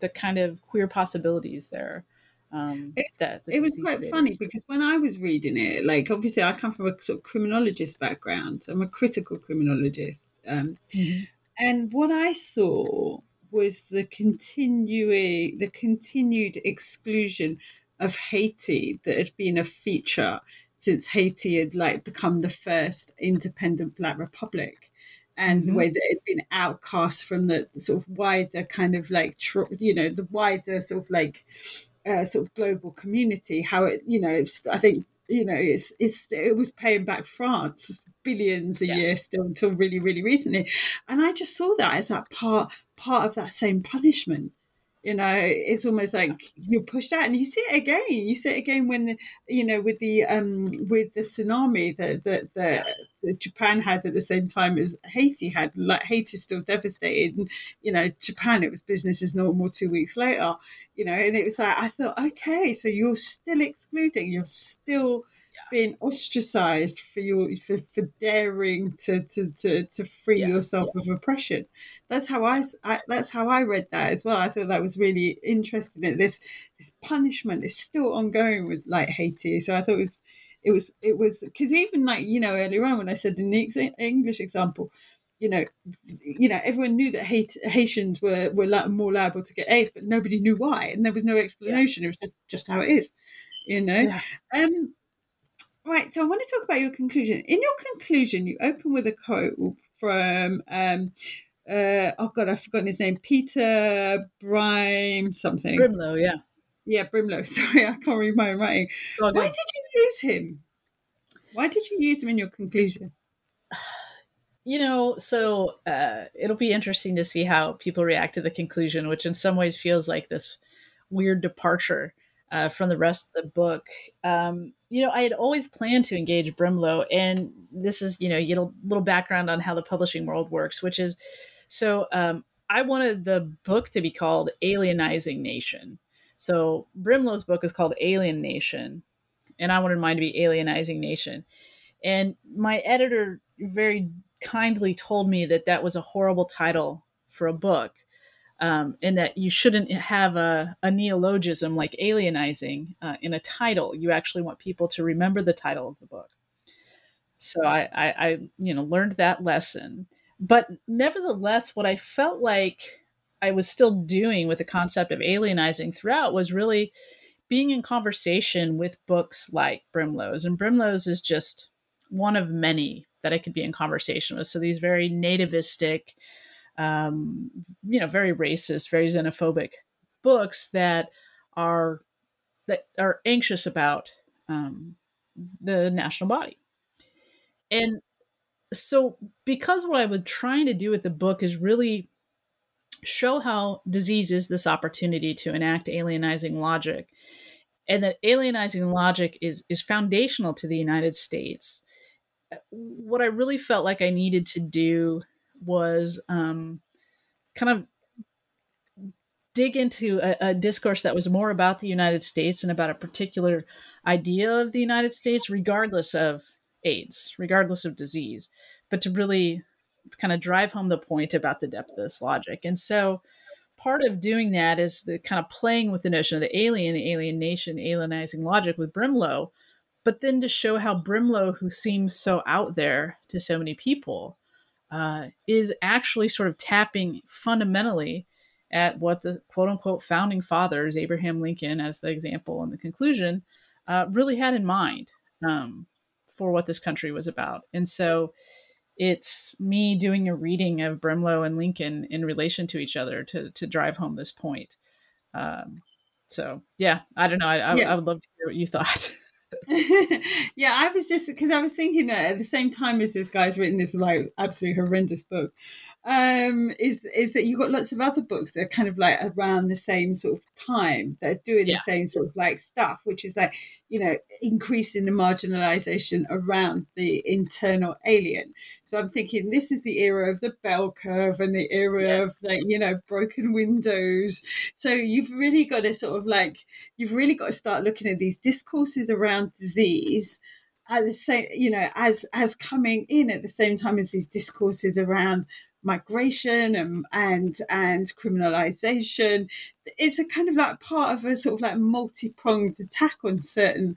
the kind of queer possibilities there. Um, it, that it was quite funny because when I was reading it, like obviously I come from a sort of criminologist background. I'm a critical criminologist, um, mm-hmm. And what I saw was the continuing the continued exclusion of Haiti that had been a feature since Haiti had like become the first independent black republic and mm-hmm. the way that it had been outcast from the sort of wider kind of like you know the wider sort of like uh, sort of global community how it you know i think you know, it's it's it was paying back France billions a yeah. year still until really really recently, and I just saw that as that part part of that same punishment you know it's almost like you're pushed out and you see it again. You see it again when the, you know with the um with the tsunami that that that japan had at the same time as haiti had. Like haiti's still devastated and you know japan it was business as normal two weeks later you know and it was like i thought okay so you're still excluding you're still being ostracized for your for, for daring to to to, to free yeah. yourself yeah. of oppression that's how I, I, that's how i read that as well i thought that was really interesting that this this punishment is still ongoing with like haiti so i thought it was it was it was because even like you know earlier on when i said in the english example you know, you know, everyone knew that Haitians were were more liable to get AIDS, but nobody knew why, and there was no explanation. Yeah. It was just, just how it is, you know. Yeah. Um, Right, so I want to talk about your conclusion. In your conclusion, you open with a quote from, um, uh, oh God, I've forgotten his name, Peter Brime something. Brimelow, yeah. Yeah, Brimelow. Sorry, I can't read my writing. Why did you use him? Why did you use him in your conclusion? You know, so uh, it'll be interesting to see how people react to the conclusion, which in some ways feels like this weird departure uh, from the rest of the book. Um, you know, I had always planned to engage Brimelow, and this is, you know, you know, little background on how the publishing world works, which is, so um, I wanted the book to be called Alienizing Nation. So Brimelow's book is called Alien Nation, and I wanted mine to be Alienizing Nation. And my editor very kindly told me that that was a horrible title for a book um, and that you shouldn't have a, a neologism like alienizing uh, in a title. You actually want people to remember the title of the book. So I, I, I, you know, learned that lesson. But nevertheless, what I felt like I was still doing with the concept of alienizing throughout was really being in conversation with books like Brimelow's. And Brimelow's is just one of many that I could be in conversation with. So these very nativistic, um, you know, very racist, very xenophobic books that are that are anxious about um, the national body. And so, because what I was trying to do with the book is really show how disease is this opportunity to enact alienizing logic, and that alienizing logic is is foundational to the United States. What I really felt like I needed to do was um, kind of dig into a, a, discourse that was more about the United States and about a particular idea of the United States, regardless of AIDS, regardless of disease, but to really kind of drive home the point about the depth of this logic. And so part of doing that is the kind of playing with the notion of the alien, the alienation, alienizing logic with Brimelow, but then to show how Brimelow, who seems so out there to so many people, uh, is actually sort of tapping fundamentally at what the quote unquote founding fathers, Abraham Lincoln as the example in the conclusion, uh, really had in mind um, for what this country was about. And so it's me doing a reading of Brimelow and Lincoln in relation to each other to, to drive home this point. Um, so, yeah, I don't know. I, I, yeah. I would love to hear what you thought. yeah, I was just because I was thinking that at the same time as this guy's written this like absolutely horrendous book, um, is is that you've got lots of other books that are kind of like around the same sort of time that are doing yeah. the same sort of like stuff, which is like you know increasing the marginalization around the internal alien. So I'm thinking this is the era of the bell curve and the era yes. of like you know broken windows. So you've really got to sort of like you've really got to start looking at these discourses around disease at the same you know as as coming in at the same time as these discourses around migration and and and criminalization it's a kind of like part of a sort of like multi-pronged attack on certain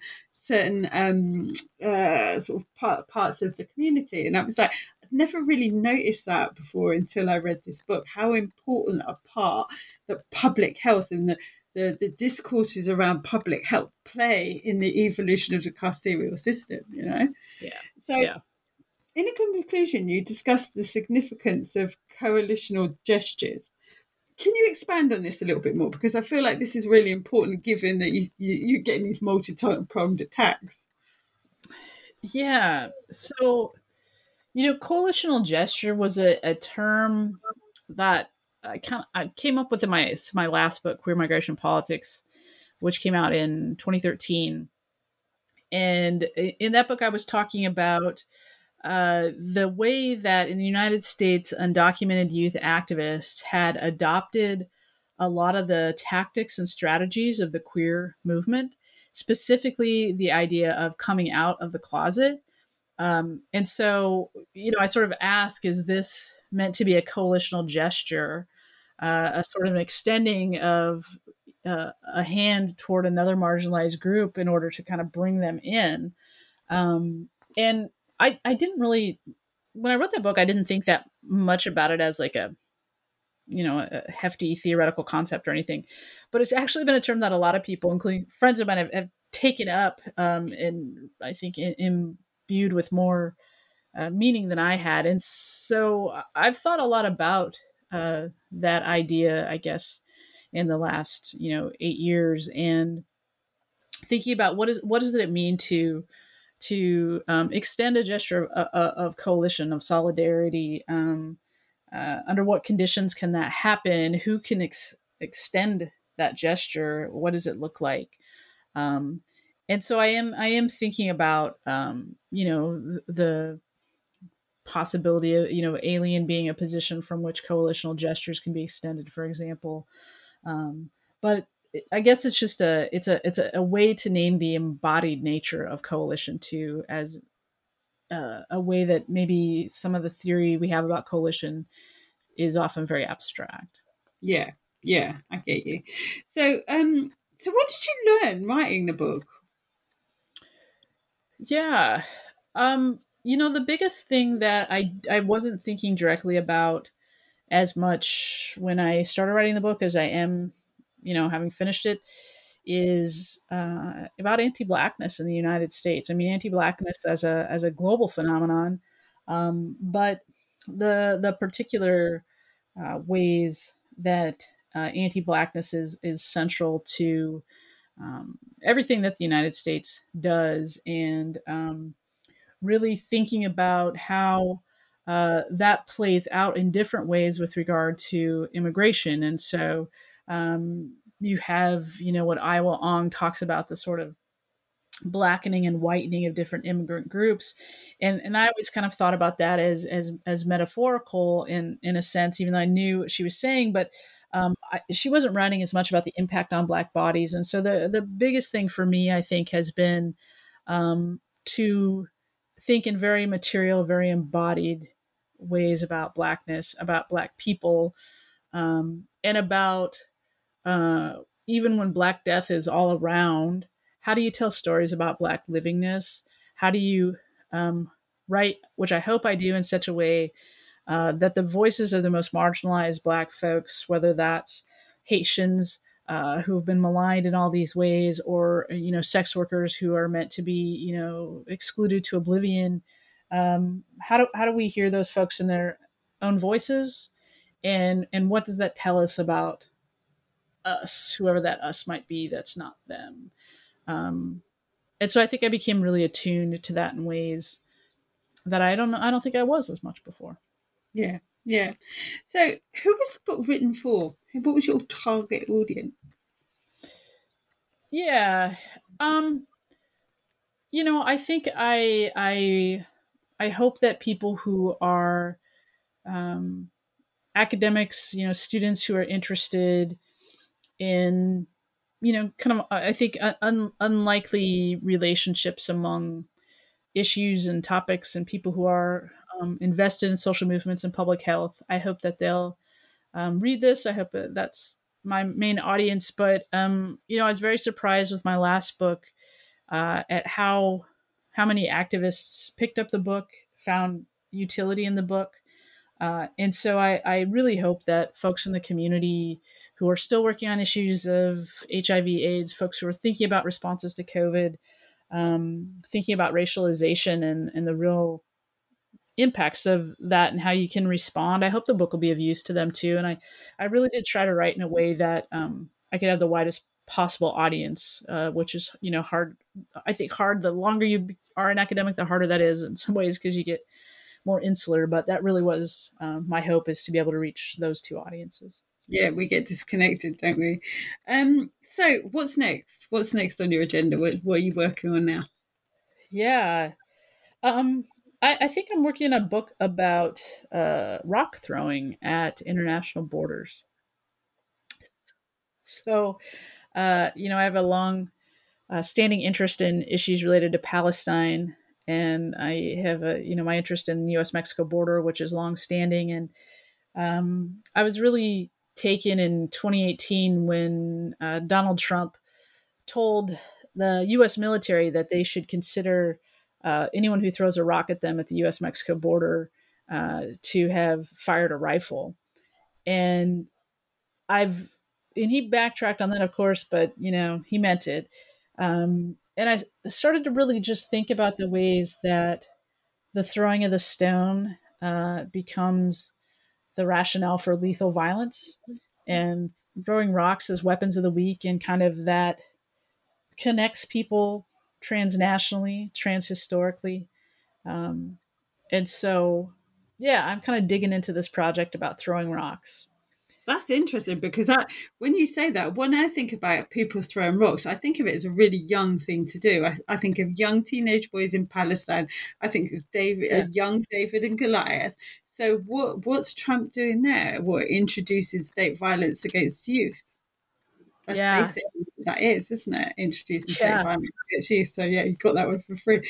certain um uh sort of part, parts of the community and i was like i'd never really noticed that before until i read this book how important a part that public health and the the, the discourses around public health play in the evolution of the carceral system, you know? Yeah. So yeah in a conclusion, you discussed the significance of coalitional gestures. Can you expand on this a little bit more? Because I feel like this is really important given that you, you, are getting these multi pronged attacks. Yeah. So, you know, coalitional gesture was a, a term that I kind of I came up with in my my last book, Queer Migration Politics, which came out in 2013. And in that book, I was talking about uh, the way that in the United States, undocumented youth activists had adopted a lot of the tactics and strategies of the queer movement, specifically the idea of coming out of the closet. Um, and so, you know, I sort of ask, is this meant to be a coalitional gesture, uh, a sort of an extending of uh, a hand toward another marginalized group in order to kind of bring them in? Um, and I, I didn't really, when I wrote that book, I didn't think that much about it as like a you know a hefty theoretical concept or anything. But it's actually been a term that a lot of people including friends of mine have, have taken up um, and i think in, imbued with more uh, meaning than i had. And so i've thought a lot about uh, that idea i guess in the last you know eight years and thinking about what is what does it mean to to um, extend a gesture of, of, coalition of solidarity um, uh, under what conditions can that happen? Who can ex- extend that gesture? What does it look like? Um, and so i am i am thinking about um, you know the, the possibility of you know alien being a position from which coalitional gestures can be extended for example. Um, but i guess it's just a it's a it's a, a, way to name the embodied nature of coalition too as uh, a way that maybe some of the theory we have about coalition is often very abstract. Yeah, yeah, I get you. So, um, so what did you learn writing the book? Yeah, um, you know, the biggest thing that I I wasn't thinking directly about as much when I started writing the book as I am, you know, having finished it, is uh, about anti-blackness in the United States. I mean, anti-blackness as a as a global phenomenon, um, but the the particular uh, ways that uh, anti-blackness is is central to um, everything that the United States does, and um, really thinking about how uh, that plays out in different ways with regard to immigration. And so um, you have, you know, what Aihwa Ong talks about the sort of blackening and whitening of different immigrant groups. And and I always kind of thought about that as as as metaphorical in in a sense even though I knew what she was saying but um, I, she wasn't writing as much about the impact on black bodies. And so the the biggest thing for me I think has been um, to think in very material very embodied ways about blackness about black people um, and about uh, even when black death is all around how do you tell stories about black livingness? How do you um, write which i hope i do in such a way uh, that the voices of the most marginalized black folks whether that's haitians uh, who have been maligned in all these ways or you know sex workers who are meant to be you know excluded to oblivion um, how do how do we hear those folks in their own voices? And and what does that tell us about us whoever that us might be that's not them um, and so I think I became really attuned to that in ways that I don't know. I don't think I was as much before. Yeah, yeah. So, who was the book written for? What was your target audience? Yeah, um, you know, I think I I I hope that people who are um, academics, you know, students who are interested in you know, kind of, I think, un- unlikely relationships among issues and topics and people who are um, invested in social movements and public health. I hope that they'll um, read this. I hope that that's my main audience. But um, you know, I was very surprised with my last book uh, at how how many activists picked up the book, found utility in the book, uh, and so I, I really hope that folks in the community who are still working on issues of HIV, AIDS, folks who are thinking about responses to COVID, um, thinking about racialization and, and the real impacts of that and how you can respond. I hope the book will be of use to them too. And I, I really did try to write in a way that um, I could have the widest possible audience, uh, which is you know hard. I think hard. The longer you are an academic, the harder that is in some ways because you get more insular. But that really was um, my hope is to be able to reach those two audiences. Yeah, we get disconnected, don't we? Um, so, what's next? What's next on your agenda? What, what are you working on now? Yeah, um, I, I, think I'm working on a book about uh, rock throwing at international borders. So, uh, you know, I have a long uh, standing interest in issues related to Palestine, and I have a you know my interest in the U.S. Mexico border, which is long standing, and um, I was really taken in 2018 when uh, Donald Trump told the U.S. military that they should consider uh, anyone who throws a rock at them at the U.S. Mexico border uh, to have fired a rifle, and I've and he backtracked on that, of course, but you know he meant it. Um, and I started to really just think about the ways that the throwing of the stone uh, becomes the rationale for lethal violence and throwing rocks as weapons of the weak and kind of that connects people transnationally, transhistorically. Um, and so, yeah, I'm kind of digging into this project about throwing rocks. That's interesting because I, when you say that, when I think about people throwing rocks, I think of it as a really young thing to do. I, I think of young teenage boys in Palestine. I think of David, yeah. young David and Goliath. So what what's Trump doing there? What introducing state violence against youth? That's yeah. basically that is, isn't it? Introducing yeah. state violence against youth. So yeah, you got that one for free.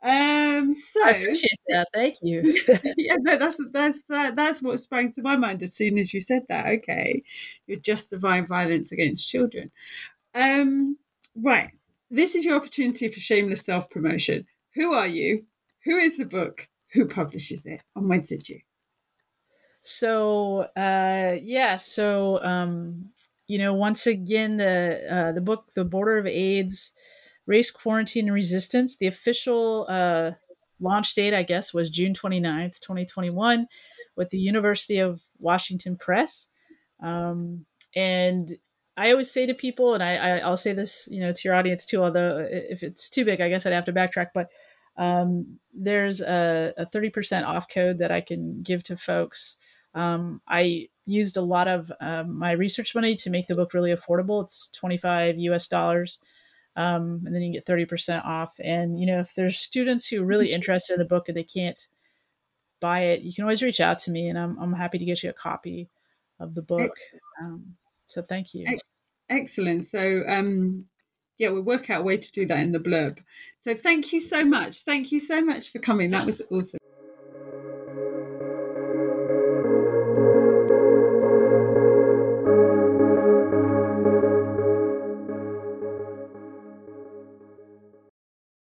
Um, so I appreciate that. Thank you. yeah, no, that's that's that, that's what sprang to my mind as soon as you said that. Okay, you're justifying violence against children. Um, right. This is your opportunity for shameless self promotion. Who are you? Who is the book? Who publishes it? And when did you? So uh, yeah, so um, you know, once again, the uh, the book, The Borders of AIDS, Race, Quarantine, and Resistance, the official uh, launch date, I guess, was June 29th, 2021, with the University of Washington Press. Um, and I always say to people, and I, I, will say this, you know, to your audience too, although if it's too big, I guess I'd have to backtrack, but um, there's a, a 30% off code that I can give to folks um, I used a lot of um, my research money to make the book really affordable. It's 25 US dollars. Um, and then you get 30% off. And, you know, if there's students who are really interested in the book and they can't buy it, you can always reach out to me and I'm, I'm happy to get you a copy of the book. Um, so thank you. Excellent. So, um, yeah, we'll work out a way to do that in the blurb. So thank you so much. Thank you so much for coming. That was awesome.